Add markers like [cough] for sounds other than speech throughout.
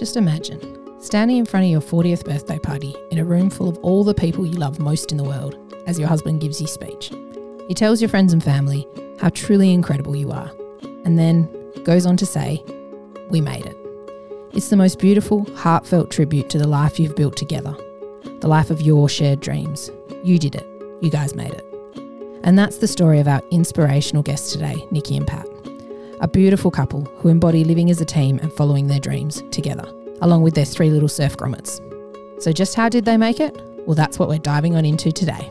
Just imagine standing in front of your 40th birthday party in a room full of all the people you love most in the world as your husband gives you speech. He tells your friends and family how truly incredible you are, and then goes on to say, We made it. It's the most beautiful, heartfelt tribute to the life you've built together, the life of your shared dreams. You did it. You guys made it. And that's the story of our inspirational guests today, Nikki and Pat. A beautiful couple who embody living as a team and following their dreams together, along with their three little surf grommets. So, just how did they make it? Well, that's what we're diving on into today.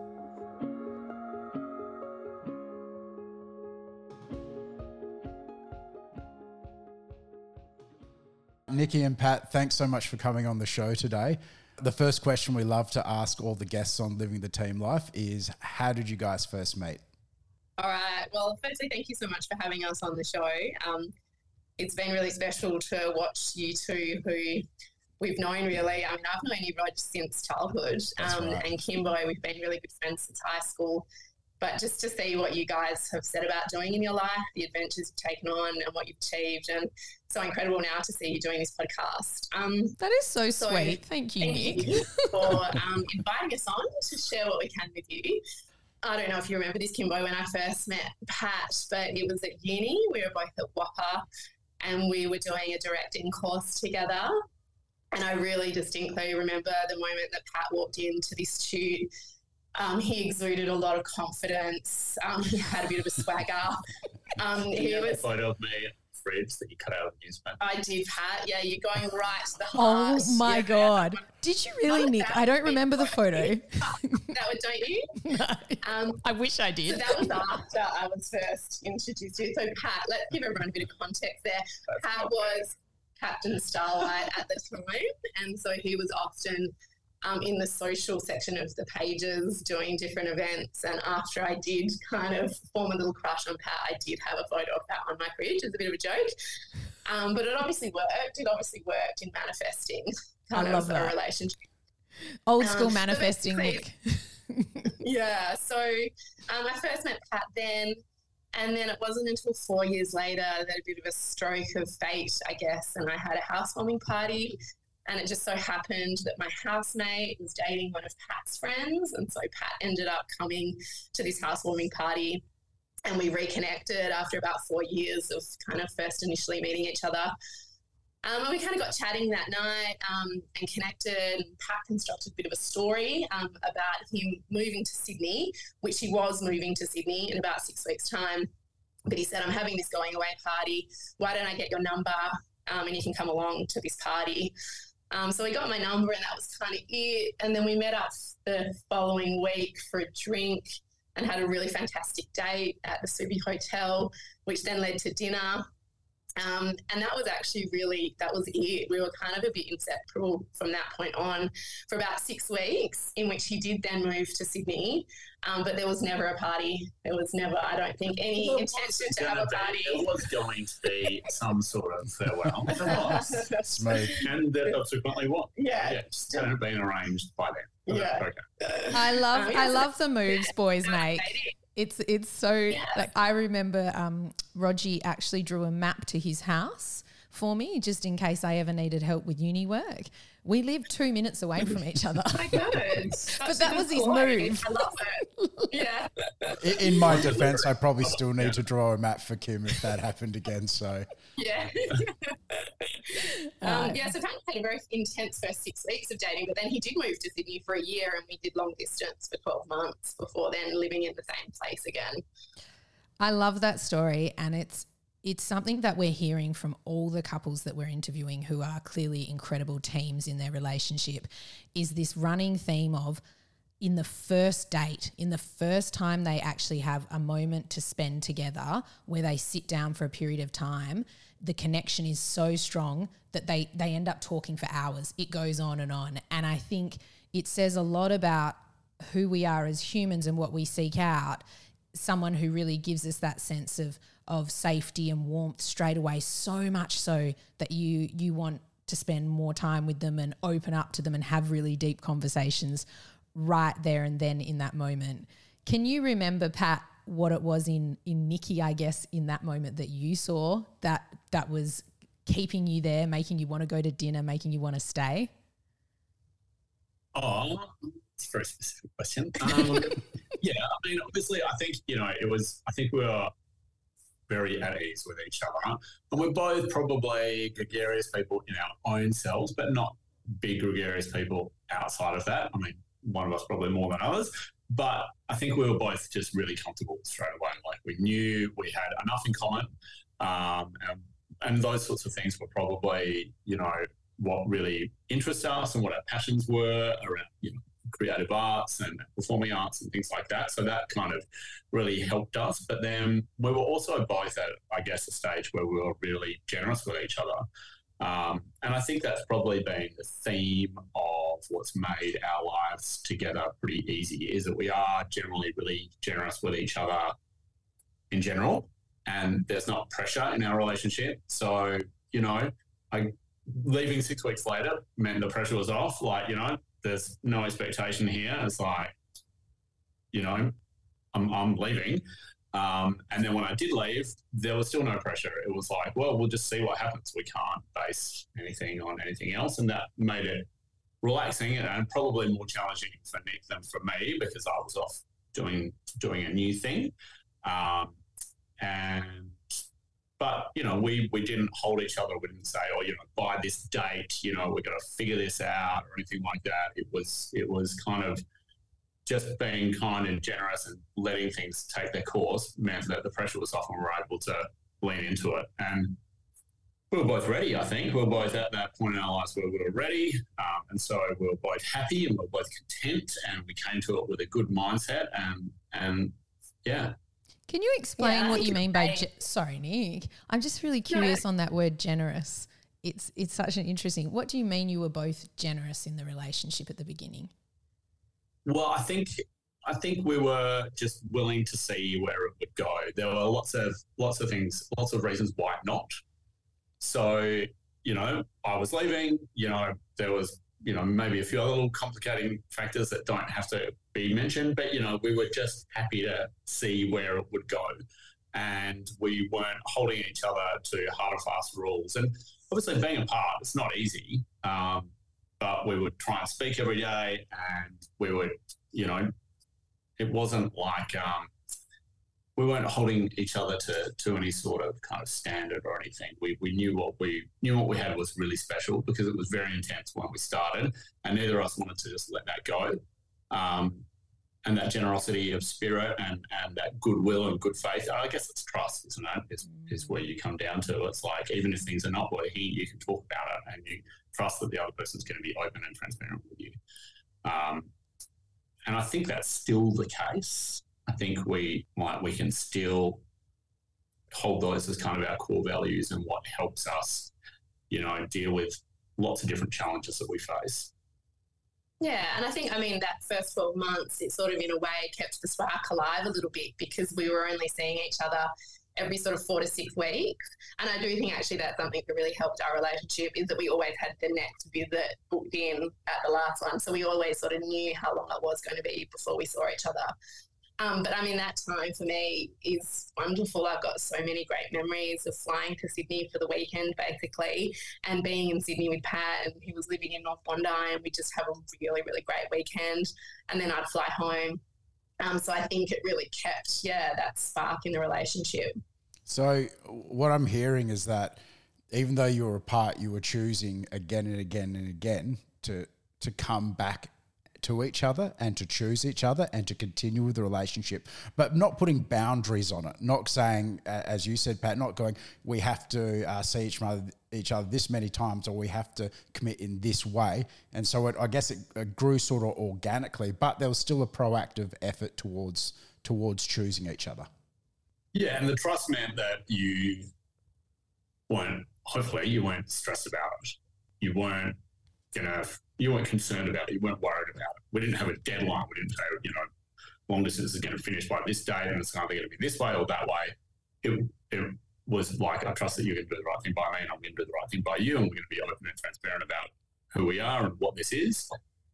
Nikki and Pat, thanks so much for coming on the show today. The first question we love to ask all the guests on Living the Team Life is How did you guys first meet? All right. Well, firstly, thank you so much for having us on the show. Um, it's been really special to watch you two who we've known really. I mean, I've known you, Rog, since childhood. Um, right. And Kimbo, we've been really good friends since high school. But just to see what you guys have said about doing in your life, the adventures you've taken on, and what you've achieved, and so incredible now to see you doing this podcast. Um, that is so, so sweet. Thank you, thank Nick, you [laughs] for um, inviting us on to share what we can with you. I don't know if you remember this, Kimbo, when I first met Pat, but it was at uni. We were both at WAAPA and we were doing a directing course together. And I really distinctly remember the moment that Pat walked into this shoot um, he exuded a lot of confidence. Um, he had a bit of a swagger. Um, he was, a photo of me fridge that you cut out of the newspaper. I did, Pat. Yeah, you're going right to the heart. Oh my yeah, god! Did you really, Nick? I don't remember the photo. [laughs] that would, don't you? [laughs] no. Um, I wish I did. So that was [laughs] after I was first introduced to you. So Pat, let's give everyone a bit of context there. That's Pat was Captain Starlight at the time, and so he was often um, in the social section of the pages doing different events. And after I did kind of form a little crush on Pat, I did have a photo of Pat on my fridge as a bit of a joke. Um, but it obviously worked. It obviously worked in manifesting kind I of a relationship. Old school um, manifesting, Nick. [laughs] yeah. So um, I first met Pat then. And then it wasn't until four years later that a bit of a stroke of fate, I guess, and I had a housewarming party and it just so happened that my housemate was dating one of Pat's friends. And so Pat ended up coming to this housewarming party. And we reconnected after about four years of kind of first initially meeting each other. Um, and we kind of got chatting that night um, and connected. And Pat constructed a bit of a story um, about him moving to Sydney, which he was moving to Sydney in about six weeks' time. But he said, I'm having this going away party. Why don't I get your number um, and you can come along to this party? Um, so he got my number, and that was kind of it. And then we met up the following week for a drink and had a really fantastic date at the Subi Hotel, which then led to dinner. Um, and that was actually really, that was it. We were kind of a bit inseparable from that point on for about six weeks, in which he did then move to Sydney. Um, but there was never a party. There was never, I don't think, any there intention to have a party. Be, there was going to be some sort of farewell. [laughs] Smooth. And there subsequently was. Yeah. Yeah, just hadn't been arranged by then. Yeah. Okay. I love, um, I love the moves boys make. It's it's so yeah. like I remember um, Rogie actually drew a map to his house for me just in case I ever needed help with uni work. We live two minutes away from each other. [laughs] I got [laughs] it. but that was his move. I love it. Yeah. In, in my [laughs] defense, I probably still need to draw a map for Kim if that happened again. So yeah. Um, yeah, so Pat had a very intense first six weeks of dating, but then he did move to Sydney for a year and we did long distance for 12 months before then living in the same place again. I love that story and it's it's something that we're hearing from all the couples that we're interviewing who are clearly incredible teams in their relationship is this running theme of in the first date, in the first time they actually have a moment to spend together where they sit down for a period of time, the connection is so strong that they they end up talking for hours. It goes on and on. And I think it says a lot about who we are as humans and what we seek out. Someone who really gives us that sense of of safety and warmth straight away, so much so that you you want to spend more time with them and open up to them and have really deep conversations right there and then in that moment. Can you remember, Pat, what it was in in Nikki, I guess, in that moment that you saw that that was keeping you there, making you want to go to dinner, making you want to stay? Oh, it's a very specific question. Um, [laughs] yeah, I mean, obviously, I think you know it was. I think we were very at ease with each other, and we're both probably gregarious people in our own selves, but not big gregarious people outside of that. I mean, one of us probably more than others. But I think we were both just really comfortable straight away. Like we knew we had enough in common, um, and, and those sorts of things were probably, you know, what really interests us and what our passions were around, you know, creative arts and performing arts and things like that. So that kind of really helped us. But then we were also both at, I guess, a stage where we were really generous with each other. Um, and I think that's probably been the theme of what's made our lives together pretty easy is that we are generally really generous with each other in general. And there's not pressure in our relationship. So, you know, I, leaving six weeks later meant the pressure was off. Like, you know, there's no expectation here. It's like, you know, I'm, I'm leaving. Um, and then when I did leave, there was still no pressure. It was like, well, we'll just see what happens. We can't base anything on anything else. And that made it relaxing and probably more challenging for Nick than for me because I was off doing doing a new thing. Um, and but you know, we we didn't hold each other. We didn't say, oh, you know, by this date, you know, we're going to figure this out or anything like that. It was it was kind of just being kind and generous and letting things take their course meant that the pressure was off and we were able to lean into it. And we were both ready, I think. We were both at that point in our lives where we were ready. Um, and so we were both happy and we were both content and we came to it with a good mindset. And, and yeah. Can you explain yeah, what you mean by, ge- sorry, Nick, I'm just really curious no. on that word generous. It's, it's such an interesting, what do you mean you were both generous in the relationship at the beginning? Well, I think I think we were just willing to see where it would go. There were lots of lots of things, lots of reasons why not. So, you know, I was leaving, you know, there was, you know, maybe a few other little complicating factors that don't have to be mentioned, but you know, we were just happy to see where it would go. And we weren't holding each other to hard and fast rules. And obviously being apart, it's not easy. Um, but we would try and speak every day and we would, you know, it wasn't like um, we weren't holding each other to, to any sort of kind of standard or anything. We, we knew what we knew what we had was really special because it was very intense when we started, and neither of us wanted to just let that go. Um, and that generosity of spirit and, and that goodwill and good faith. I guess it's trust, isn't it? Is, is where you come down to. It's like even if things are not working, you can talk about it and you trust that the other person's going to be open and transparent with you. Um, and I think that's still the case. I think we like we can still hold those as kind of our core values and what helps us, you know, deal with lots of different challenges that we face. Yeah, and I think, I mean, that first 12 months, it sort of, in a way, kept the spark alive a little bit because we were only seeing each other every sort of four to six weeks. And I do think actually that's something that really helped our relationship is that we always had the next visit booked in at the last one. So we always sort of knew how long it was going to be before we saw each other. Um, but I mean, that time for me is wonderful. I've got so many great memories of flying to Sydney for the weekend, basically, and being in Sydney with Pat, and he was living in North Bondi, and we just have a really, really great weekend. And then I'd fly home. Um, so I think it really kept, yeah, that spark in the relationship. So what I'm hearing is that even though you were apart, you were choosing again and again and again to to come back to each other and to choose each other and to continue with the relationship, but not putting boundaries on it. Not saying, as you said, Pat, not going, we have to uh, see each other, each other this many times or we have to commit in this way. And so it, I guess it, it grew sort of organically, but there was still a proactive effort towards towards choosing each other. Yeah, and the trust meant that you weren't, hopefully, you weren't stressed about it. You weren't gonna you weren't concerned about it. You weren't worried about it. We didn't have a deadline. We didn't say, you know, long distance is going to finish by this date and it's either going to be this way or that way. It, it was like, I trust that you're going to do the right thing by me and I'm going to do the right thing by you. And we're going to be open and transparent about who we are and what this is.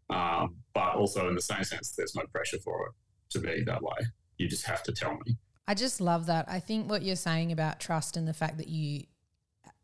Um, but also, in the same sense, there's no pressure for it to be that way. You just have to tell me. I just love that. I think what you're saying about trust and the fact that you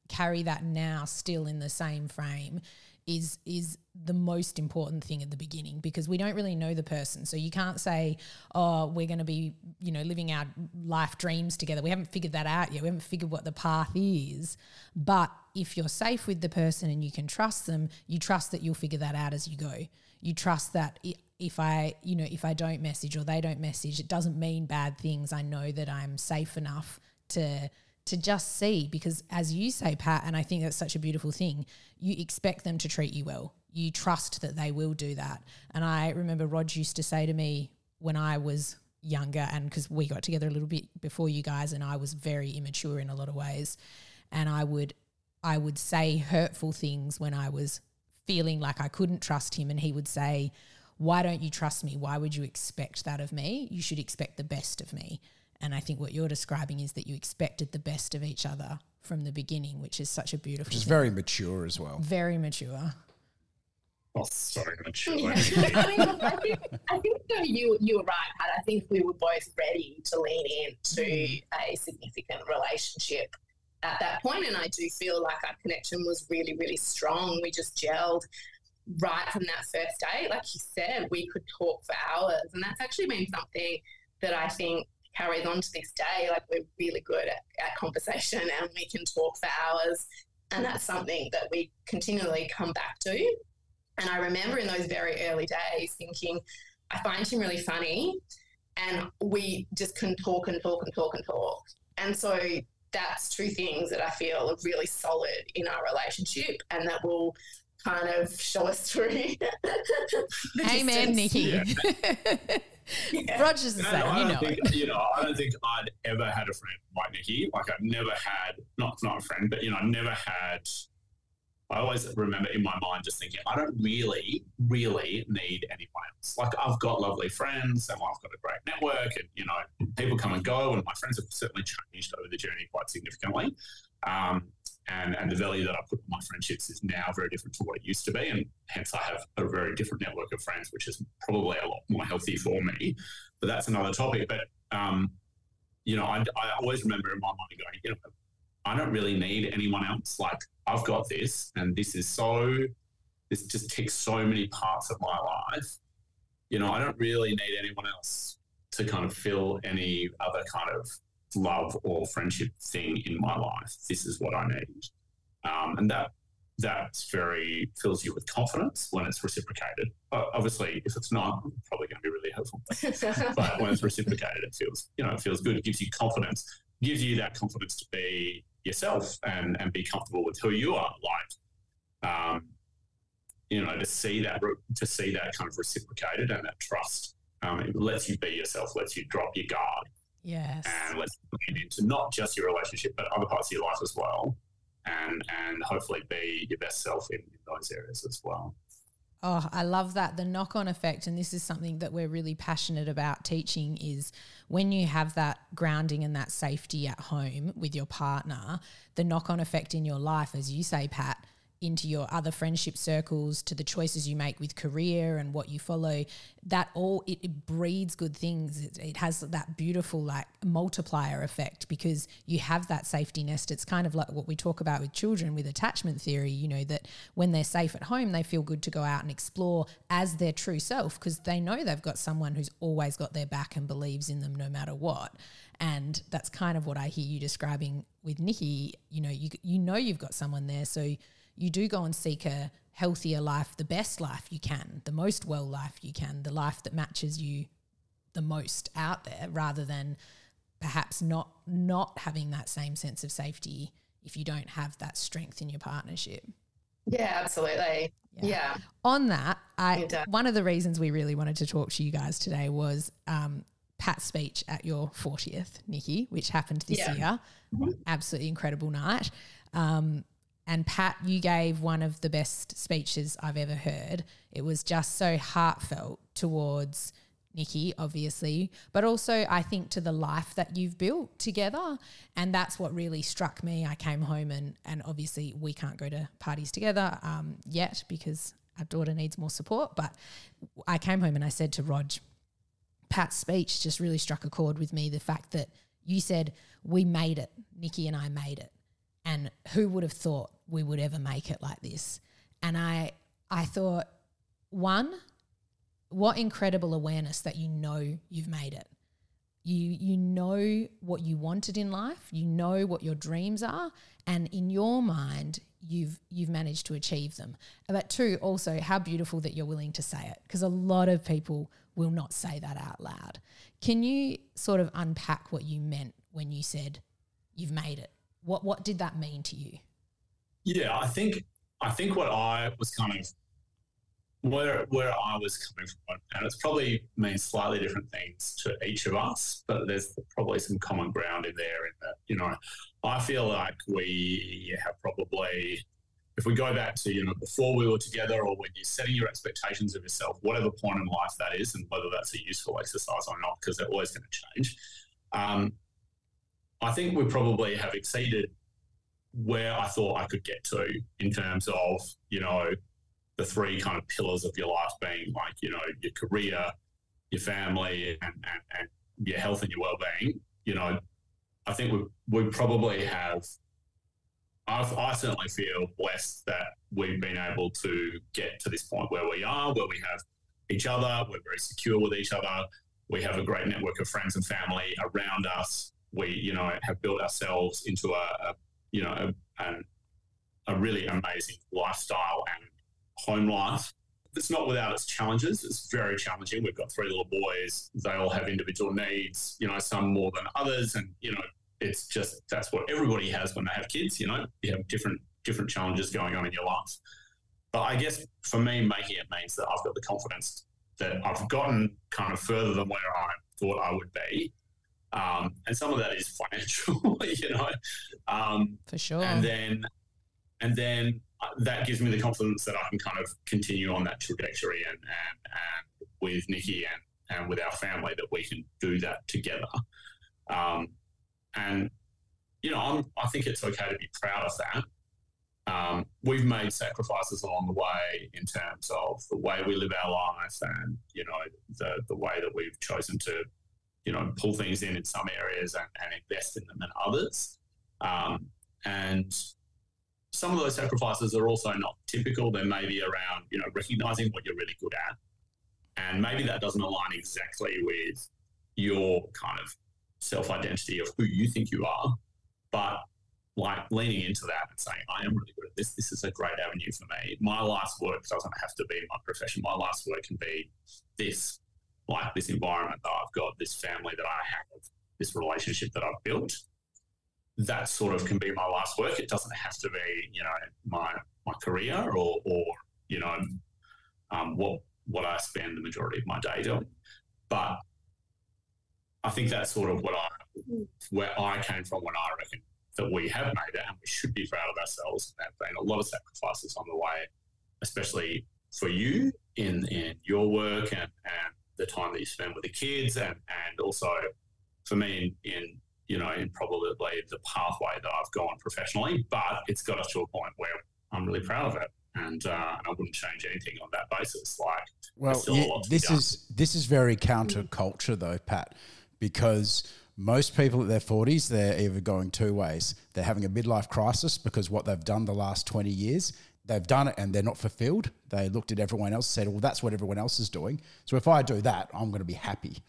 carry that now still in the same frame is is the most important thing at the beginning because we don't really know the person. So you can't say, "Oh, we're going to be, you know, living our life dreams together." We haven't figured that out yet. We haven't figured what the path is. But if you're safe with the person and you can trust them, you trust that you'll figure that out as you go. You trust that if I, you know, if I don't message or they don't message, it doesn't mean bad things. I know that I'm safe enough to to just see because as you say pat and i think that's such a beautiful thing you expect them to treat you well. You trust that they will do that. And i remember Rog used to say to me when i was younger and because we got together a little bit before you guys and i was very immature in a lot of ways and i would i would say hurtful things when i was feeling like i couldn't trust him and he would say why don't you trust me? Why would you expect that of me? You should expect the best of me and I think what you're describing is that you expected the best of each other from the beginning, which is such a beautiful. Which is thing. very mature as well. Very mature. Oh, sorry, mature. Yeah. [laughs] I, mean, I think, I think you you were right, Pat. I think we were both ready to lean into mm. a significant relationship at that point, and I do feel like our connection was really, really strong. We just gelled right from that first date. Like you said, we could talk for hours, and that's actually been something that I think carries on to this day. Like we're really good at, at conversation and we can talk for hours. And that's something that we continually come back to. And I remember in those very early days thinking, I find him really funny. And we just can talk and talk and talk and talk. And so that's two things that I feel are really solid in our relationship and that will kind of show us through. [laughs] Amen, Nikki. Yeah. [laughs] yeah. Roger's the same, you know. Think, you know, I don't think I'd ever had a friend like Nikki. Like I've never had, not not a friend, but you know, I've never had. I always remember in my mind just thinking, I don't really, really need anyone else. Like I've got lovely friends and I've got a great network, and you know, people come and go, and my friends have certainly changed over the journey quite significantly. Um, and, and the value that I put in my friendships is now very different to what it used to be. And hence, I have a very different network of friends, which is probably a lot more healthy for me. But that's another topic. But, um, you know, I, I always remember in my mind going, you know, I don't really need anyone else. Like, I've got this, and this is so, this just ticks so many parts of my life. You know, I don't really need anyone else to kind of fill any other kind of love or friendship thing in my life. This is what I need. Um, and that that's very fills you with confidence when it's reciprocated. Obviously, if it's not, probably going to be really helpful. [laughs] but when it's reciprocated, it feels you know it feels good. It gives you confidence, gives you that confidence to be yourself and and be comfortable with who you are. Like, um, you know, to see that to see that kind of reciprocated and that trust. Um, it lets you be yourself, lets you drop your guard, Yes. And let's get into not just your relationship, but other parts of your life as well. And and hopefully be your best self in, in those areas as well. Oh, I love that. The knock on effect, and this is something that we're really passionate about teaching, is when you have that grounding and that safety at home with your partner, the knock on effect in your life, as you say, Pat, into your other friendship circles to the choices you make with career and what you follow that all it, it breeds good things. It, it, has that beautiful like multiplier effect because you have that safety nest. It's kind of like what we talk about with children with attachment theory you know that when they're safe at home they feel good to go out and explore as their true self because they know they've got someone who's always got their back and believes in them no matter what. And that's kind of what I hear you describing with Nikki. You know you you know you've got someone there so you do go and seek a healthier life, the best life you can, the most well life you can, the life that matches you the most out there rather than perhaps not not having that same sense of safety if you don't have that strength in your partnership. Yeah, absolutely. Yeah. yeah. On that, I one of the reasons we really wanted to talk to you guys today was um, Pat's speech at your 40th, Nikki, which happened this yeah. year. Mm-hmm. Absolutely incredible night. Um, and Pat, you gave one of the best speeches I've ever heard. It was just so heartfelt towards Nikki, obviously, but also I think to the life that you've built together. And that's what really struck me. I came home and, and obviously we can't go to parties together um, yet because our daughter needs more support. But I came home and I said to Rog, Pat's speech just really struck a chord with me. The fact that you said, We made it, Nikki and I made it. And who would have thought we would ever make it like this? And I I thought, one, what incredible awareness that you know you've made it. You you know what you wanted in life, you know what your dreams are, and in your mind you've you've managed to achieve them. But two, also how beautiful that you're willing to say it because a lot of people will not say that out loud. Can you sort of unpack what you meant when you said you've made it? What what did that mean to you? Yeah, I think I think what I was kind of where where I was coming from, and it's probably means slightly different things to each of us, but there's probably some common ground in there. In that, you know, I feel like we have probably, if we go back to you know before we were together, or when you're setting your expectations of yourself, whatever point in life that is, and whether that's a useful exercise or not, because they're always going to change. Um, I think we probably have exceeded where I thought I could get to in terms of, you know, the three kind of pillars of your life being like, you know, your career, your family, and, and, and your health and your well being. You know, I think we, we probably have, I've, I certainly feel blessed that we've been able to get to this point where we are, where we have each other, we're very secure with each other. We have a great network of friends and family around us we you know have built ourselves into a, a you know a, a, really amazing lifestyle and home life. It's not without its challenges. It's very challenging. We've got three little boys. They all have individual needs. You know, some more than others, and you know, it's just that's what everybody has when they have kids. You know, you have different different challenges going on in your life. But I guess for me, making it means that I've got the confidence that I've gotten kind of further than where I thought I would be um, and some of that is financial, [laughs] you know. Um, For sure. And then, and then uh, that gives me the confidence that I can kind of continue on that trajectory and, and, and with Nikki and, and with our family that we can do that together. Um, and, you know, I'm, I think it's okay to be proud of that. Um, we've made sacrifices along the way in terms of the way we live our life and, you know, the, the way that we've chosen to you know, pull things in in some areas and, and invest in them in others. Um, and some of those sacrifices are also not typical. They may be around, you know, recognizing what you're really good at. And maybe that doesn't align exactly with your kind of self identity of who you think you are. But like leaning into that and saying, I am really good at this. This is a great avenue for me. My life's work doesn't have to be my profession. My life's work can be this like this environment that I've got, this family that I have, this relationship that I've built. That sort of can be my life's work. It doesn't have to be, you know, my my career or, or you know, um, what what I spend the majority of my day doing. But I think that's sort of what I where I came from when I reckon that we have made it and we should be proud of ourselves. There have been a lot of sacrifices on the way, especially for you in in your work and, and the time that you spend with the kids and, and also for me in, in you know in probably the pathway that I've gone professionally but it's got us to a point where I'm really proud of it, and, uh, and I wouldn't change anything on that basis. Like, Well, yeah, lot to be this is this is very counterculture though, Pat, because most people at their forties they're either going two ways. They're having a midlife crisis because what they've done the last twenty years, they've done it and they're not fulfilled. They looked at everyone else, said, "Well, that's what everyone else is doing. So if I do that, I'm going to be happy."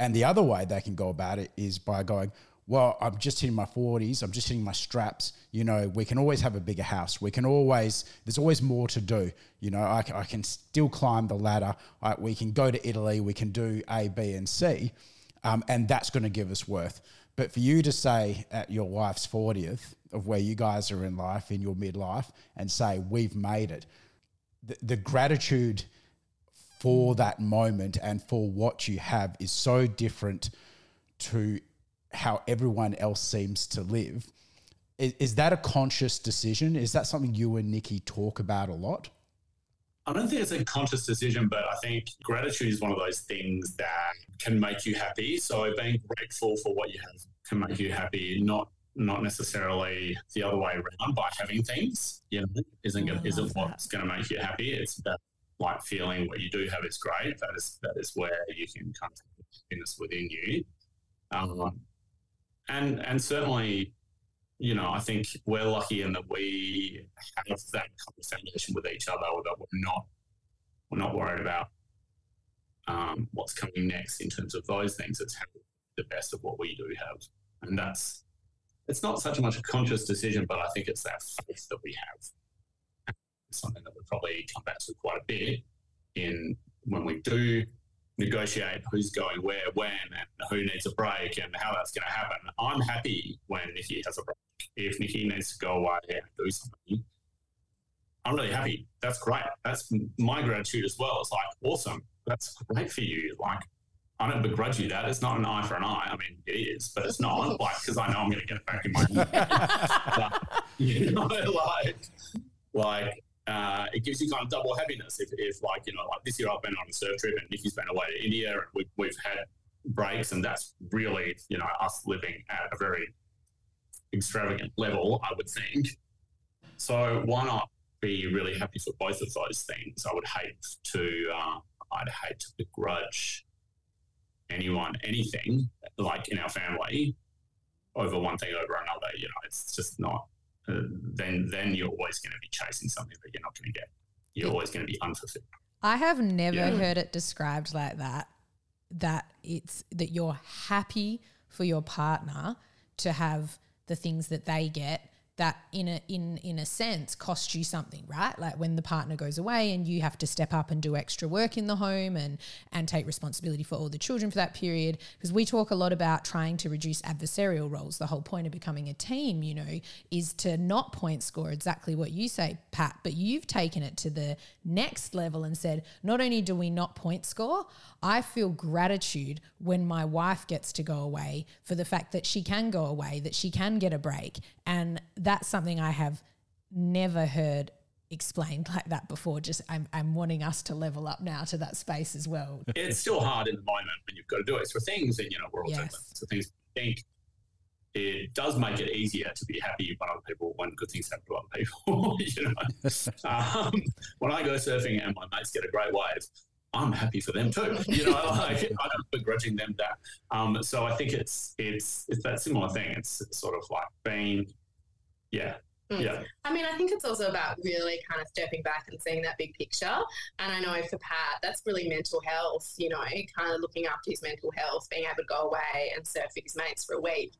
And the other way they can go about it is by going, well, I'm just hitting my 40s, I'm just hitting my straps. You know, we can always have a bigger house. We can always, there's always more to do. You know, I can still climb the ladder. I, we can go to Italy, we can do A, B, and C. Um, and that's going to give us worth. But for you to say at your wife's 40th of where you guys are in life, in your midlife, and say, we've made it, the, the gratitude for that moment and for what you have is so different to how everyone else seems to live. Is, is that a conscious decision? Is that something you and Nikki talk about a lot? I don't think it's a conscious decision, but I think gratitude is one of those things that can make you happy. So being grateful for what you have can make you happy, not not necessarily the other way around by having things. You know, isn't gonna, isn't what's going to make you happy. It's about like feeling what you do have is great. That is that is where you can come to have happiness within you. Um, and and certainly you know, I think we're lucky in that we have that foundation with each other, that we're not we're not worried about um, what's coming next in terms of those things. It's the best of what we do have, and that's it's not such a much a conscious decision, but I think it's that faith that we have. It's something that we probably come back to quite a bit in when we do negotiate who's going where, when, and who needs a break, and how that's going to happen. I'm happy when Nikki has a break. If Nikki needs to go away and do something, I'm really happy. That's great. That's my gratitude as well. It's like awesome. That's great for you. Like I don't begrudge you that. It's not an eye for an eye. I mean, it is, but it's not like because I know I'm going to get it back in my. [laughs] but, you know, like, like uh, it gives you kind of double happiness if, if, like, you know, like this year I've been on a surf trip and Nikki's been away to India and we've, we've had breaks and that's really, you know, us living at a very extravagant level, I would think. So why not be really happy for both of those things? I would hate to, uh, I'd hate to begrudge anyone anything like in our family over one thing over another. You know, it's just not. Uh, then then you're always going to be chasing something that you're not going to get. You're always going to be unfulfilled. I have never Yeah. heard it described like that. That it's that you're happy for your partner to have the things that they get that in a in in a sense cost you something, right? Like when the partner goes away and you have to step up and do extra work in the home and and take responsibility for all the children for that period. Because we talk a lot about trying to reduce adversarial roles. The whole point of becoming a team, you know, is to not point score exactly what you say, Pat, but you've taken it to the next level and said, not only do we not point score, I feel gratitude when my wife gets to go away for the fact that she can go away, that she can get a break. And that's something I have never heard explained [laughs] like that before. Just I'm, I'm wanting us to level up now to that space as well. it's still hard in the moment when you've got to do extra things, and you know we're all Yes. extra things. I think it does make it easier to be happy when other people when good things happen to other people. [laughs] you know, um, when I go surfing and my mates get a great wave. I'm happy for them too. You know, [laughs] like I don't begrudging them that. Um, so I think it's it's it's that similar thing. It's sort of like being, yeah, Mm. yeah, I mean, I think it's also about really kind of stepping back and seeing that big picture. And I know for Pat, that's really mental health, you know, kind of looking after his mental health, being able to go away and surf with his mates for a week.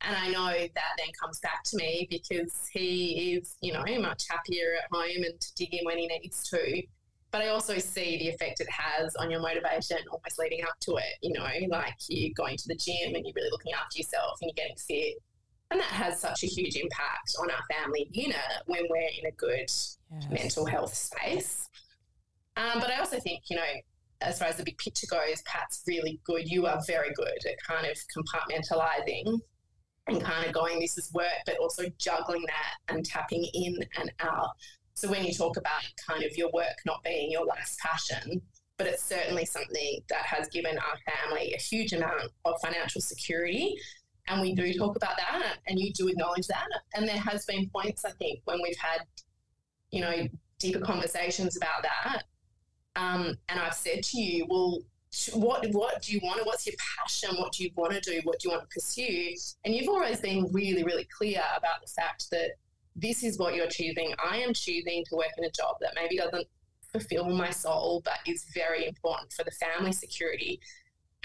And I know that then comes back to me because he is, you know, much happier at home and to dig in when he needs to. But I also see the effect it has on your motivation almost leading up to it, you know, like you going to the gym and you're really looking after yourself and you're getting fit. And that has such a huge impact on our family unit when we're in a good mental health space. Um, but I also think, you know, as far as the big picture goes, Pat's really good. You are very good at kind of compartmentalizing and kind of going, this is work, but also juggling that and tapping in and out. So when you talk about kind of your work not being your life's passion, but it's certainly something that has given our family a huge amount of financial security. And we do talk about that, and you do acknowledge that. And there has been points, I think, when we've had you know, deeper conversations about that. Um, and I've said to you, well, what what do you want? What's your passion? What do you want to do? What do you want to pursue? And you've always been really, really clear about the fact that this is what you're choosing. I am choosing to work in a job that maybe doesn't fulfill my soul, but is very important for the family security.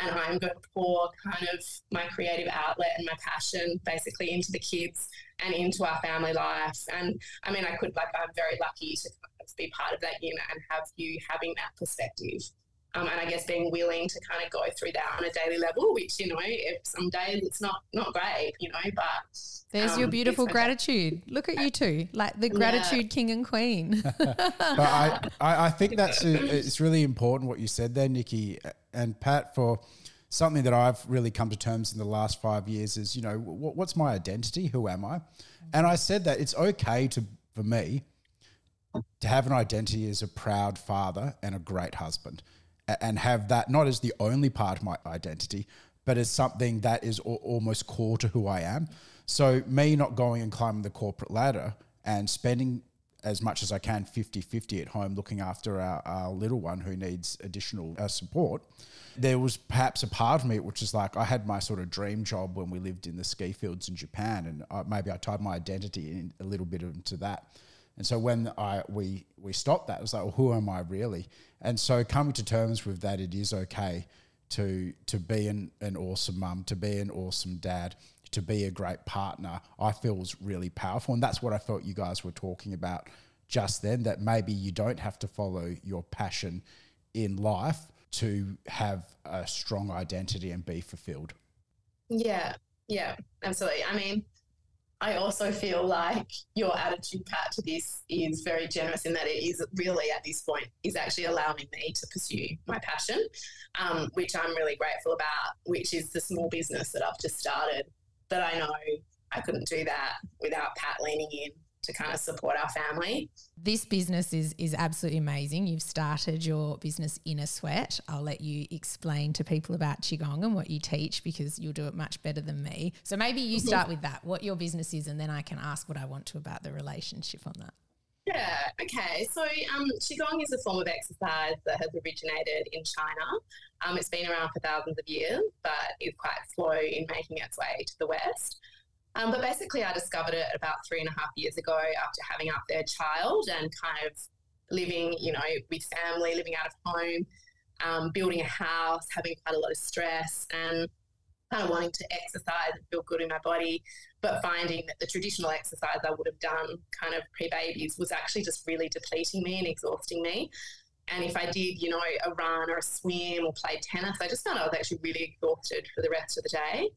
And I'm going to pour kind of my creative outlet and my passion basically into the kids and into our family life. And I mean, I could, like, I'm very lucky to be part of that unit and have you having that perspective. Um, and I guess being willing to kind of go through that on a daily level, which you know, if some days it's not not great, you know, but there's um, your beautiful gratitude. Look at you two, like the gratitude yeah. king and queen. [laughs] but I, I, I think that's a, it's really important what you said there, Nikki and Pat, for something that I've really come to terms in the last five years is, you know, what, what's my identity? Who am I? And I said that it's okay to for me to have an identity as a proud father and a great husband and have that not as the only part of my identity, but as something that is almost core to who I am. So, me not going and climbing the corporate ladder and spending as much as I can 50 50 at home looking after our, our little one who needs additional uh, support. There was perhaps a part of me which is like I had my sort of dream job when we lived in the ski fields in Japan, and I, maybe I tied my identity in a little bit into that. And so when I we we stopped that, it was like, well, who am I really? And so coming to terms with that, it is okay to to be an, an awesome mum, to be an awesome dad, to be a great partner, I feel is really powerful. And that's what I felt you guys were talking about just then, that maybe you don't have to follow your passion in life to have a strong identity and be fulfilled. Yeah, yeah, absolutely. I mean, I also feel like your attitude, Pat, to this is very generous in that it is really at this point is actually allowing me to pursue my passion, um, which I'm really grateful about, which is the small business that I've just started. that I know I couldn't do that without Pat leaning in to kind of support our family. This business is is absolutely amazing. You've started your business in a Sweat. I'll let you explain to people about qigong and what you teach because you'll do it much better than me. So maybe you start with that, what your business is, and then I can ask what I want to about the relationship on that. Yeah, okay. So um, Qigong is a form of exercise that has originated in China. Um, it's been around for thousands of years, but is quite slow in making its way to the West. Um, but basically, I discovered it about three and a half years ago after having our third child and kind of living, you know, with family, living out of home, um, building a house, having quite a lot of stress, and kind of wanting to exercise and feel good in my body, but finding that the traditional exercise I would have done kind of pre babies was actually just really depleting me and exhausting me. And if I did, you know, a run or a swim or play tennis, I just found I was actually really exhausted for the rest of the day.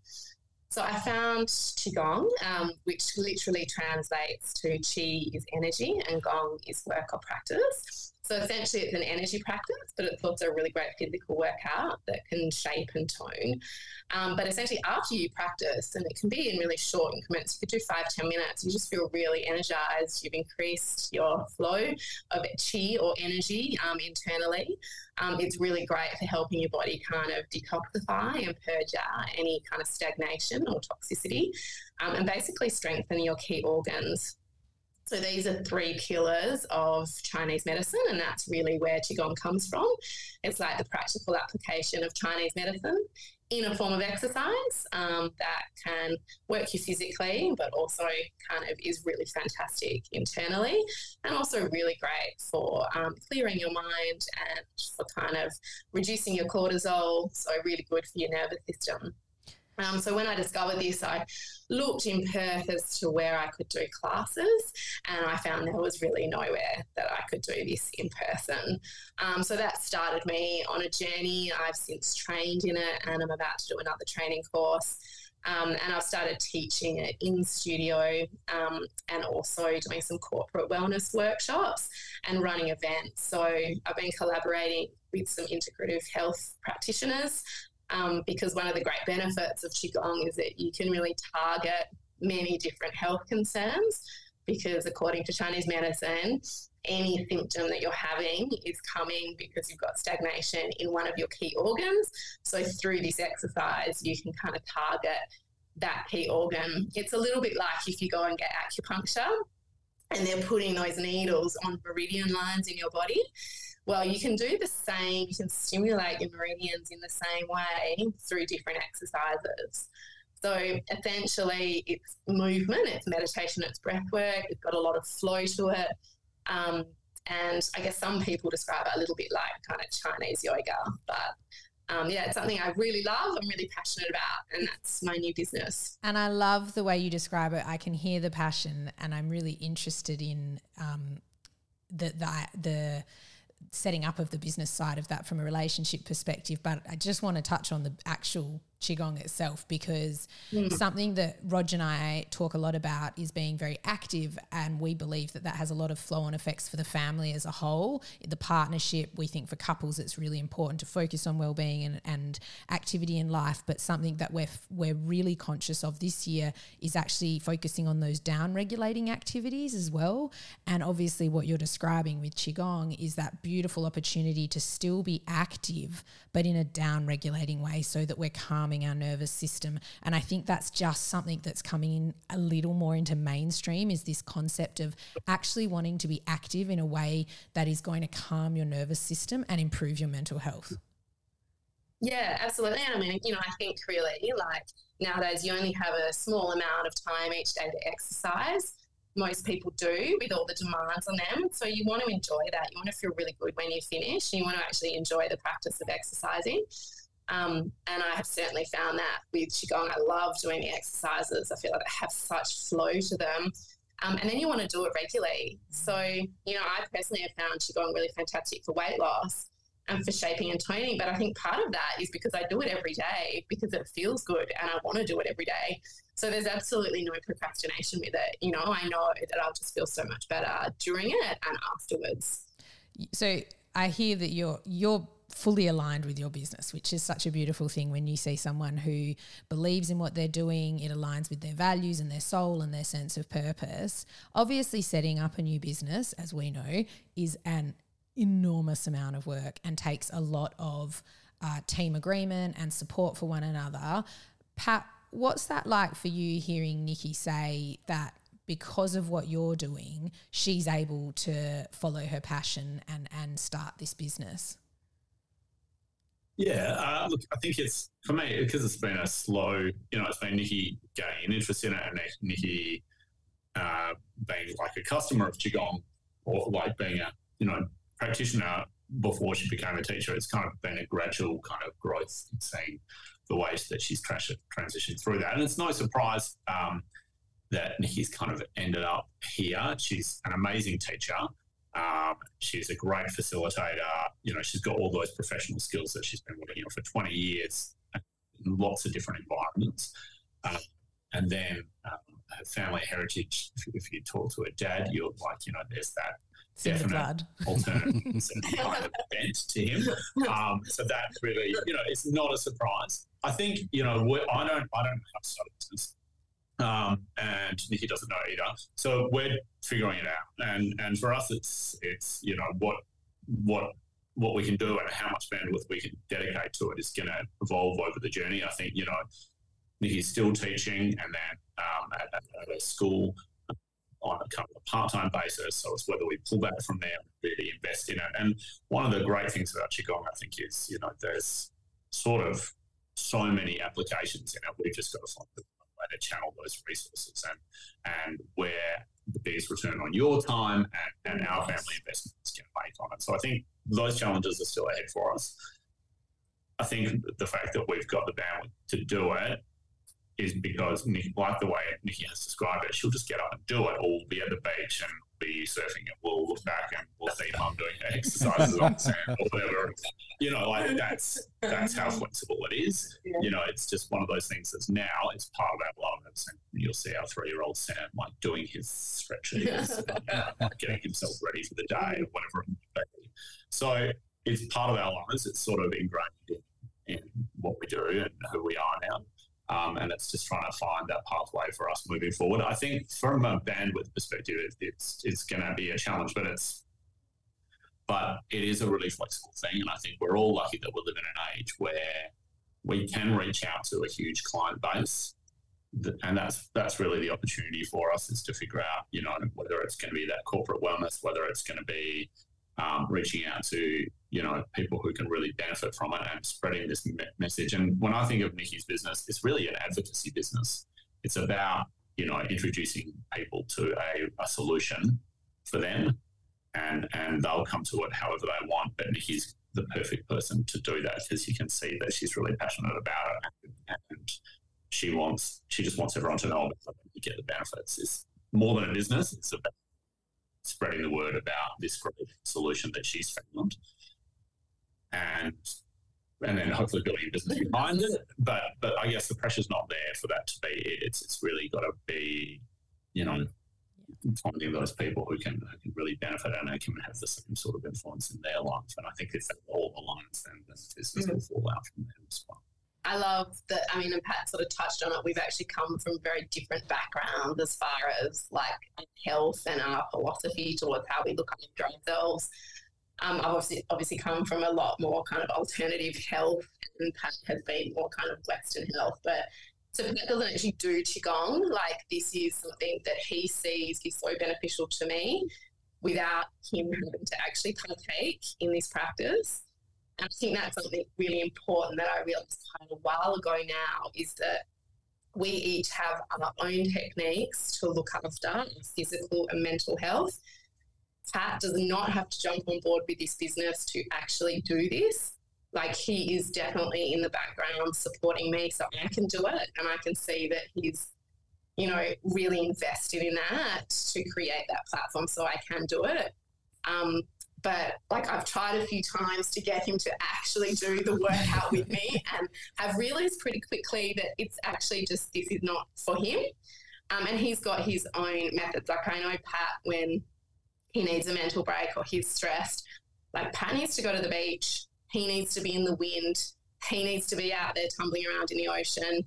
So I found Qigong, um, which literally translates to Qi is energy and Gong is work or practice. So essentially, it's an energy practice, but it's also a really great physical workout that can shape and tone. Um, but essentially, after you practice, and it can be in really short increments, you could do five, 10 minutes, you just feel really energized. You've increased your flow of chi or energy um, internally. Um, it's really great for helping your body kind of detoxify and purge out any kind of stagnation or toxicity um, and basically strengthen your key organs. So these are three pillars of Chinese medicine, and that's really where Qigong comes from. It's like the practical application of Chinese medicine in a form of exercise um, that can work you physically, but also kind of is really fantastic internally, and also really great for um, clearing your mind and for kind of reducing your cortisol. So really good for your nervous system. Um, so when I discovered this, I looked in Perth as to where I could do classes, and I found there was really nowhere that I could do this in person. Um, so that started me on a journey. I've since trained in it, and I'm about to do another training course. Um, and I've started teaching it in studio um, and also doing some corporate wellness workshops and running events. So I've been collaborating with some integrative health practitioners um, because one of the great benefits of Qigong is that you can really target many different health concerns. Because according to Chinese medicine, any symptom that you're having is coming because you've got stagnation in one of your key organs. So, through this exercise, you can kind of target that key organ. It's a little bit like if you go and get acupuncture and they're putting those needles on meridian lines in your body. Well, you can do the same, you can stimulate your meridians in the same way through different exercises. So essentially, it's movement, it's meditation, it's breath work, it's got a lot of flow to it. Um, and I guess some people describe it a little bit like kind of Chinese yoga, but um, yeah, it's something I really love. I'm really passionate about, and that's my new business. And I love the way you describe it. I can hear the passion, and I'm really interested in um, the the the setting up of the business side of that from a relationship perspective. But I just want to touch on the actual qigong itself because mm. something that Roger and I talk a lot about is being very active and we believe that that has a lot of flow on effects for the family as a whole the partnership we think for couples it's really important to focus on well-being and, and activity in life but something that we're we're really conscious of this year is actually focusing on those down regulating activities as well and obviously what you're describing with qigong is that beautiful opportunity to still be active but in a down regulating way so that we're calming our nervous system. And I think that's just something that's coming in a little more into mainstream is this concept of actually wanting to be active in a way that is going to calm your nervous system and improve your mental health. Yeah, absolutely. And I mean, you know, I think really like nowadays you only have a small amount of time each day to exercise. Most people do with all the demands on them. So you want to enjoy that. You want to feel really good when you finish. You want to actually enjoy the practice of exercising. Um, and I have certainly found that with Qigong. I love doing the exercises. I feel like they have such flow to them. Um, and then you want to do it regularly. So, you know, I personally have found Qigong really fantastic for weight loss and for shaping and toning. But I think part of that is because I do it every day because it feels good and I want to do it every day. So there's absolutely no procrastination with it. You know, I know that I'll just feel so much better during it and afterwards. So I hear that you're you're fully aligned with your business, which is such a beautiful thing when you see someone who believes in what they're doing, it aligns with their values and their soul and their sense of purpose. Obviously, setting up a new business, as we know, is an enormous amount of work and takes a lot of uh, team agreement and support for one another. Pat, what's that like for you hearing Nikki say that because of what you're doing, she's able to follow her passion and, and start this business? Yeah, uh, look, I think it's for me because it's been a slow. You know, it's been Nikki getting interest in it, and Nikki uh, being like a customer of qigong, or like being a you know practitioner before she became a teacher. It's kind of been a gradual kind of growth in seeing the ways that she's transitioned through that, and it's no surprise um, that Nikki's kind of ended up here. She's an amazing teacher. Um, she's a great facilitator. You know, she's got all those professional skills that she's been working on for 20 years in lots of different environments. Um, and then um, her family heritage, if, if, you talk to her dad, you're like, you know, there's that definite [laughs] alternate kind of bent to him. Um, so that really, you know, it's not a surprise. I think, you know, I don't, I don't have start business um, and Nikki doesn't know either. So we're figuring it out, and and for us, it's it's you know what what what we can do and how much bandwidth we can dedicate to it is going to evolve over the journey. I think you know Nikki's still teaching, and then um, at, at, a school on a kind of part-time basis. So it's whether we pull back from there and really invest in it. And one of the great things about qigong, I think, is you know there's sort of so many applications in it. We've just got to find the to channel those resources and and where the biggest return on your time and, and our family investments can make on it. So I think those challenges are still ahead for us. I think the fact that we've got the bandwidth to do it is because, like the way Nikki has described it, she'll just get up and do it, or we'll be at the beach and be surfing and we'll look back and we'll see mum doing her exercises on sand or whatever. You know, like that's that's how flexible it is. Yeah. You know, it's just one of those things that's now it's part of our lives. And you'll see our three year old Sam like doing his stretches and uh, getting himself ready for the day or whatever it might be. So it's part of our lives. It's sort of ingrained in, in what we do and who we are now. Um, and it's just trying to find that pathway for us moving forward. I think from a bandwidth perspective, it's it's going to be a challenge, but it's but it is a really flexible thing, and I think we're all lucky that we live in an age where we can reach out to a huge client base and that's that's really the opportunity for us is to figure out, you know, whether it's going to be that corporate wellness, whether it's going to be um, reaching out to you know people who can really benefit from it and spreading this me- message. And when I think of Nikki's business, it's really an advocacy business. It's about you know introducing people to a, a solution for them, and and they'll come to it however they want. But Nikki's the perfect person to do that because you can see that she's really passionate about it and she wants she just wants everyone to know about it get the benefits. It's more than a business. It's about spreading the word about this great solution that she's found, and and then hopefully building a business behind it. But but I guess the pressure's not there for that to be it. It's it's really got to be, you know, finding those people who can who can really benefit and who can have the same sort of influence in their life. And I think if that all aligns, then the business will mm-hmm. fall out from there as well. I love that. I mean, and Pat sort of touched on it. We've actually come from very different backgrounds as far as like health and our philosophy towards how we look after ourselves. Um, I've obviously obviously come from a lot more kind of alternative health, and Pat has been more kind of Western health. But so Pat doesn't actually do qigong. Like this is something that he sees is so beneficial to me, without him having to actually partake in this practice. And I think that's something really important that I realized kind of a while ago now is that we each have our own techniques to look after physical and mental health. Pat does not have to jump on board with this business to actually do this. Like he is definitely in the background supporting me so I can do it. And I can see that he's, you know, really invested in that to create that platform so I can do it. Um, but like I've tried a few times to get him to actually do the workout with me [laughs] and have realized pretty quickly that it's actually just this is not for him. Um, and he's got his own methods. Like I know Pat when he needs a mental break or he's stressed, like Pat needs to go to the beach. He needs to be in the wind. He needs to be out there tumbling around in the ocean,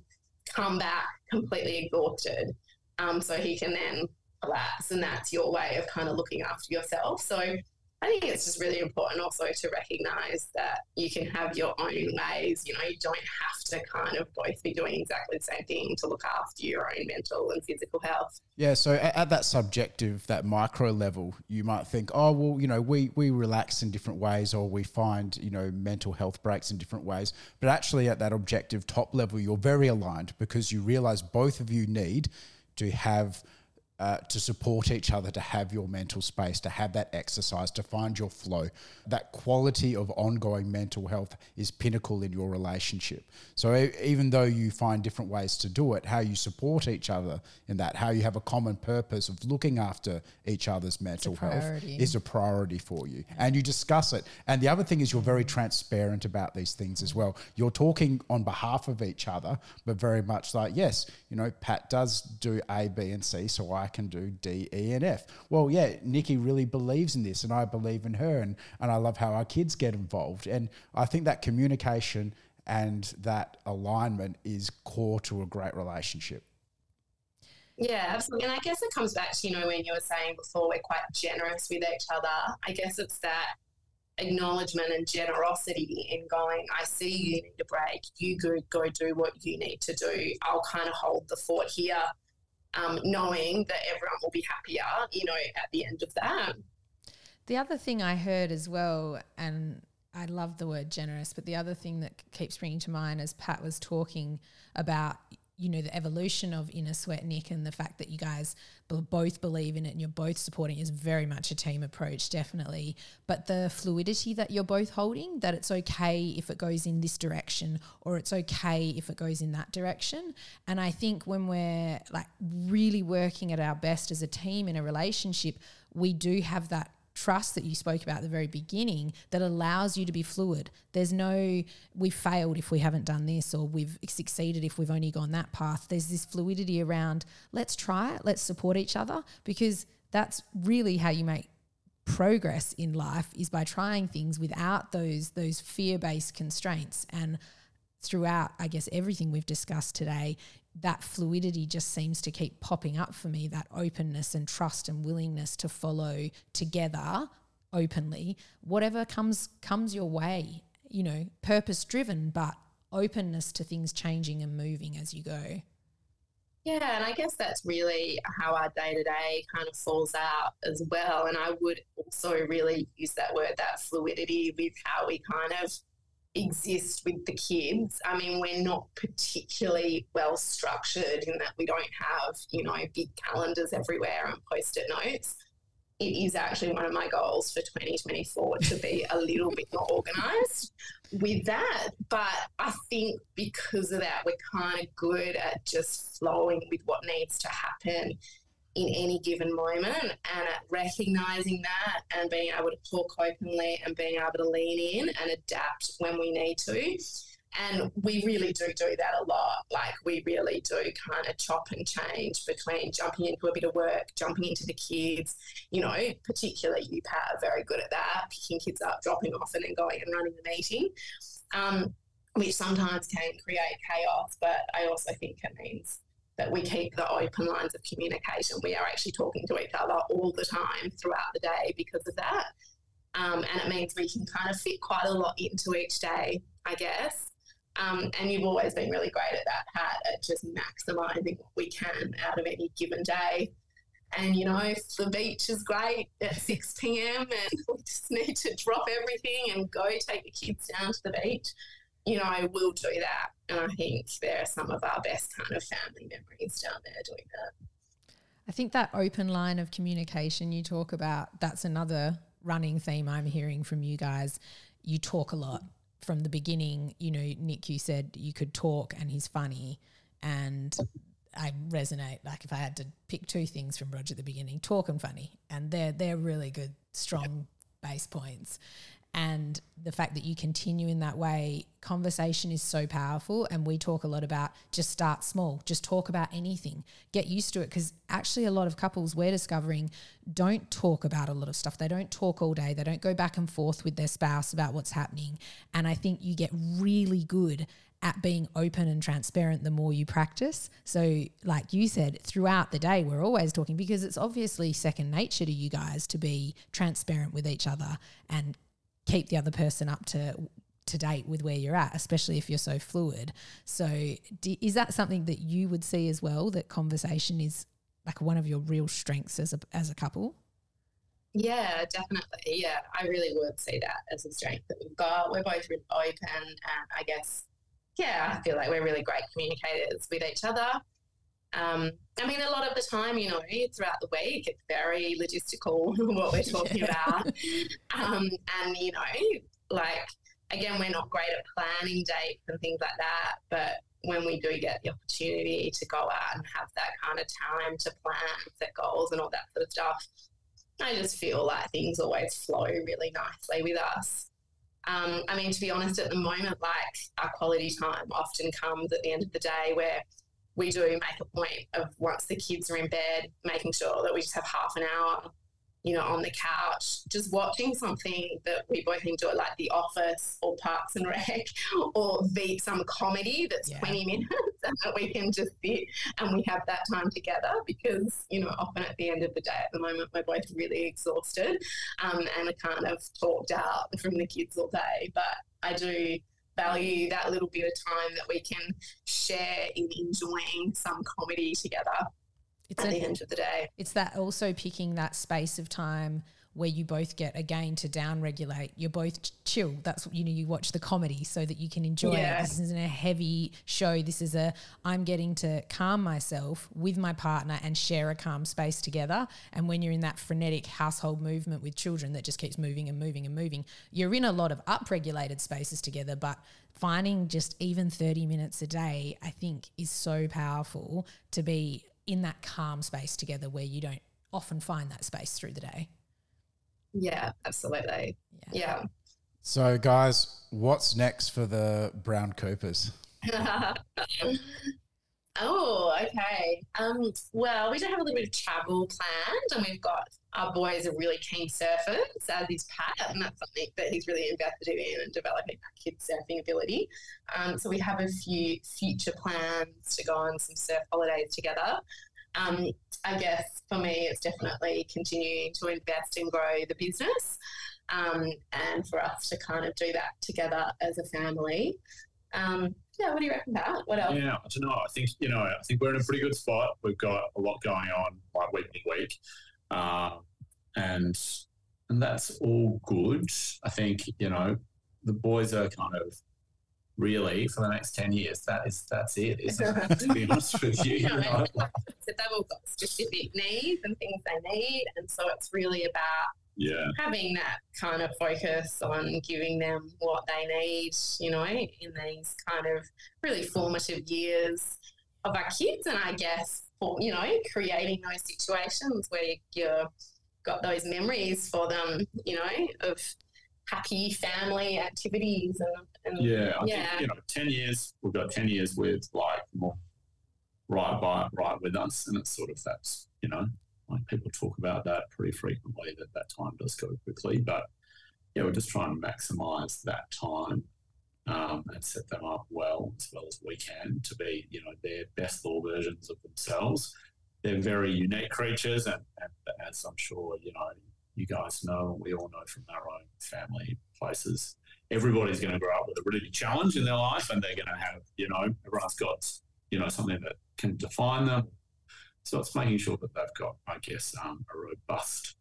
come back completely exhausted. Um, so he can then collapse. And that's your way of kind of looking after yourself. So I think it's just really important also to recognize that you can have your own ways. You know, you don't have to kind of both be doing exactly the same thing to look after your own mental and physical health. Yeah. So at, that subjective, that micro level, you might think, oh, well, you know, we, we relax in different ways or we find, you know, mental health breaks in different ways. But actually, at that objective top level, you're very aligned because you realize both of you need to have uh, to support each other, to have your mental space, to have that exercise, to find your flow. That quality of ongoing mental health is pinnacle in your relationship. So even though you find different ways to do it, how you support each other in that, how you have a common purpose of looking after each other's mental health is a priority for you. And you discuss it. And the other thing is you're very transparent about these things as well. You're talking on behalf of each other, but very much like, yes, you know, Pat does do A, B, and C, so I I can do D, E, and F. Well, yeah, Nikki really believes in this, and I believe in her, and, and I love how our kids get involved. And I think that communication and that alignment is core to a great relationship. Yeah, absolutely. And I guess it comes back to, you know, when you were saying before, we're quite generous with each other. I guess it's that acknowledgement and generosity in going, I see you need a break. You go, go do what you need to do. I'll kind of hold the fort here um, knowing that everyone will be happier, you know, at the end of that. The other thing I heard as well, and I love the word generous, but the other thing that keeps bringing to mind as Pat was talking about you know the evolution of inner sweat nick and the fact that you guys both believe in it and you're both supporting is very much a team approach definitely. But the fluidity that you're both holding that it's okay if it goes in this direction or it's okay if it goes in that direction. And i think when we're like really working at our best as a team in a relationship we do have that trust that you spoke about at the very beginning that allows you to be fluid. There's no, we've failed if we haven't done this, or we've succeeded if we've only gone that path. There's this fluidity around, let's try it, let's support each other, because that's really how you make progress in life is by trying things without those those fear-based constraints and throughout i guess everything we've discussed today that fluidity just seems to keep popping up for me that openness and trust and willingness to follow together openly whatever comes comes your way you know purpose driven but openness to things changing and moving as you go Yeah, and I guess that's really how our day to day kind of falls out as well. And I would also really use that word, that fluidity, with how we kind of exist with the kids. I mean, we're not particularly well structured in that we don't have, you know, big calendars everywhere and post it notes it is actually one of my goals for 2024 to be a little bit more organized with that. But I think because of that, we're kind of good at just flowing with what needs to happen in any given moment and at recognizing that and being able to talk openly and being able to lean in and adapt when we need to. And we really do do that a lot. Like, we really do kind of chop and change between jumping into a bit of work, jumping into the kids. You know, particularly you, Pat, are very good at that, picking kids up, dropping off, and then going and running the meeting, um, which sometimes can create chaos. But I also think it means that we keep the open lines of communication. We are actually talking to each other all the time throughout the day because of that. Um, and it means we can kind of fit quite a lot into each day, I guess. Um, and you've always been really great at that, Pat, at just maximising what we can out of any given day. And, you know, the beach is great at 6 p.m. and [laughs] we just need to drop everything and go take the kids down to the beach, you know, we'll do that. And I think there are some of our best kind of family memories down there doing that. I think that open line of communication you talk about, that's another running theme I'm hearing from you guys. You talk a lot from the beginning, you know, Nick, you said you could talk and he's funny. And I resonate. Like if I had to pick two things from Roger at the beginning, talk and funny. And they're they're really good, strong base points and the fact that you continue in that way conversation is so powerful and we talk a lot about just start small just talk about anything get used to it because actually a lot of couples we're discovering don't talk about a lot of stuff. They don't talk all day. They don't go back and forth with their spouse about what's happening. And i think you get really good at being open and transparent the more you practice. So, like you said, throughout the day, we're always talking because it's obviously second nature to you guys to be transparent with each other and keep the other person up to to date with where you're at, especially if you're so fluid. So, is that something that you would see as well? That conversation is like one of your real strengths as a as a couple. Yeah, definitely. Yeah, I really would see that as a strength that we've got. We're both really open, and I guess, yeah, I feel like we're really great communicators with each other. Um, I mean, a lot of the time, you know, throughout the week, it's very logistical [laughs] what we're talking yeah. about. Um, and, you know, like, again, we're not great at planning dates and things like that. But when we do get the opportunity to go out and have that kind of time to plan, set goals, and all that sort of stuff, I just feel like things always flow really nicely with us. Um, I mean, to be honest, at the moment, like our quality time often comes at the end of the day where we do make a point of once the kids are in bed, making sure that we just have half an hour, you know, on the couch, just watching something that we both enjoy, like The Office or Parks and Rec, [laughs] or some comedy that's yeah. 20 minutes, [laughs] and that we can just sit and we have that time together because, you know, often at the end of the day at the moment, we're both really exhausted um, and are kind of talked out from the kids all day. But I do value that little bit of time that we can share in enjoying some comedy together it's at a, the end of the day. It's that also picking that space of time where you both get again to down regulate. You're both chill. That's you know you watch the comedy so that you can enjoy yeah. it. This isn't a heavy show. This is a I'm getting to calm myself with my partner and share a calm space together. And when you're in that frenetic household movement with children that just keeps moving and moving and moving, you're in a lot of upregulated spaces together. But finding just even 30 minutes a day, I think, is so powerful to be in that calm space together where you don't often find that space through the day. Yeah, absolutely. Yeah. yeah. So, guys, what's next for the Brown Coopers? [laughs] oh, okay. Um, well, we do have a little bit of travel planned, and we've got our boys are really keen surfers, as is Pat, and that's something that he's really invested in and developing our kids' surfing ability. Um, so we have a few future plans to go on some surf holidays together. Um, I guess for me, it's definitely continuing to invest and grow the business, um, and for us to kind of do that together as a family. Um, yeah, what do you reckon, about? What else? Yeah, I don't know. I think you know. I think we're in a pretty good spot. We've got a lot going on, like week to week, um, and and that's all good. I think you know the boys are kind of really for the next 10 years. That is that's it. Isn't it [laughs] to be honest with you, you know? they've all got specific needs and things they need and so it's really about yeah. having that kind of focus on giving them what they need you know in these kind of really formative years of our kids and i guess for you know creating those situations where you've got those memories for them you know of happy family activities and, and yeah, I yeah. Think, you know, ten years we've got ten years with like more right by right with us, and it's sort of that's you know like people talk about that pretty frequently that that time does go quickly, but yeah, we're just trying to maximise that time um, and set them up well as well as we can to be you know their best law versions of themselves. They're very unique creatures, and, and as I'm sure you know you guys know, we all know from our own family places, everybody's going to grow up with a really big challenge in their life and they're going to have, you know, everyone's got, you know, something that can define them. So it's making sure that they've got, I guess, um, a robust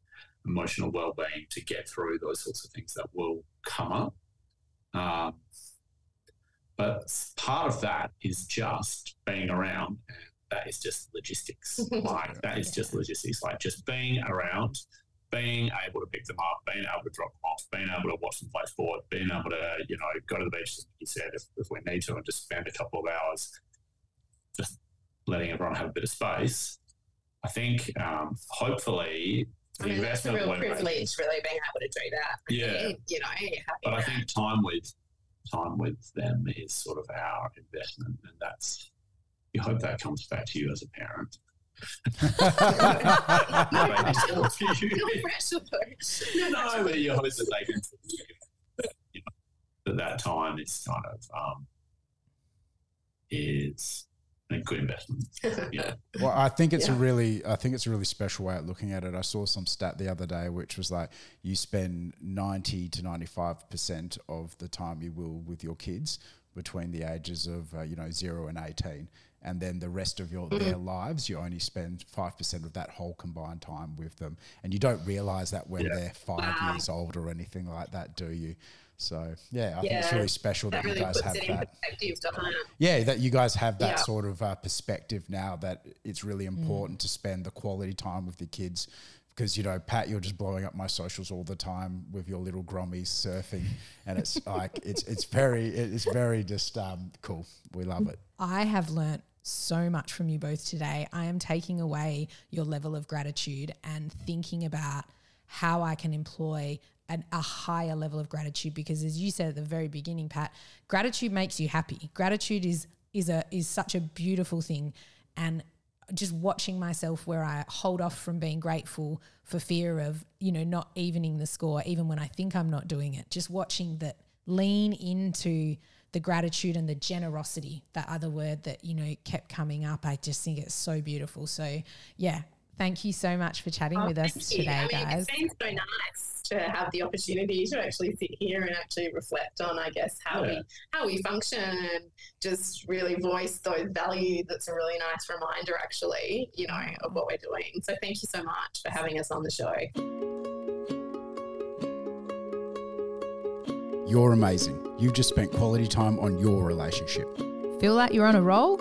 emotional well-being to get through those sorts of things that will come up. Um, but part of that is just being around. And that is just logistics. [laughs] like that is just logistics. Like just being around being able to pick them up, being able to drop them off, being able to watch them play sport, being able to, you know, go to the beach, as you said, if, if we need to, and just spend a couple of hours just letting everyone have a bit of space. I think um, hopefully the I mean, investment that's a real privilege, really being able to do that. Yeah, you know, but I think time with time with them is sort of our investment, and that's you hope that comes back to you as a parent no, but you hope that they can, you know, that that time is [laughs] kind of um, is a good investment. Yeah. Well, I think it's yeah. a really, I think it's a really special way of looking at it. I saw some stat the other day, which was like you spend ninety to ninety-five percent of the time you will with your kids between the ages of uh, you know zero and eighteen and then the rest of your mm-hmm. their lives you only spend 5% of that whole combined time with them and you don't realize that when yeah. they're 5 wow. years old or anything like that do you so yeah i yeah. think it's really special that, that really you guys have that yeah that you guys have that yeah. sort of uh, perspective now that it's really mm. important mm. to spend the quality time with your kids because you know pat you're just blowing up my socials all the time with your little grommies surfing and it's [laughs] like it's it's very it's very just um, cool. We love it. I have learnt so much from you both today. I am taking away your level of gratitude and thinking about how I can employ an, a higher level of gratitude because as you said at the very beginning Pat gratitude makes you happy. Gratitude is is a is such a beautiful thing and just watching myself where I hold off from being grateful for fear of you know not evening the score even when I think I'm not doing it just watching that lean into the gratitude and the generosity, that other word that, you know, kept coming up. I just think it's so beautiful. So, yeah, thank you so much for chatting oh, with us today, I mean, guys. It's been so nice to have the opportunity to actually sit here and actually reflect on, I guess, how yeah. we how we function and just really voice those values. That's a really nice reminder, actually, you know, of what we're doing. So, thank you so much for having us on the show. You're amazing. You've just spent quality time on your relationship. Feel like you're on a roll?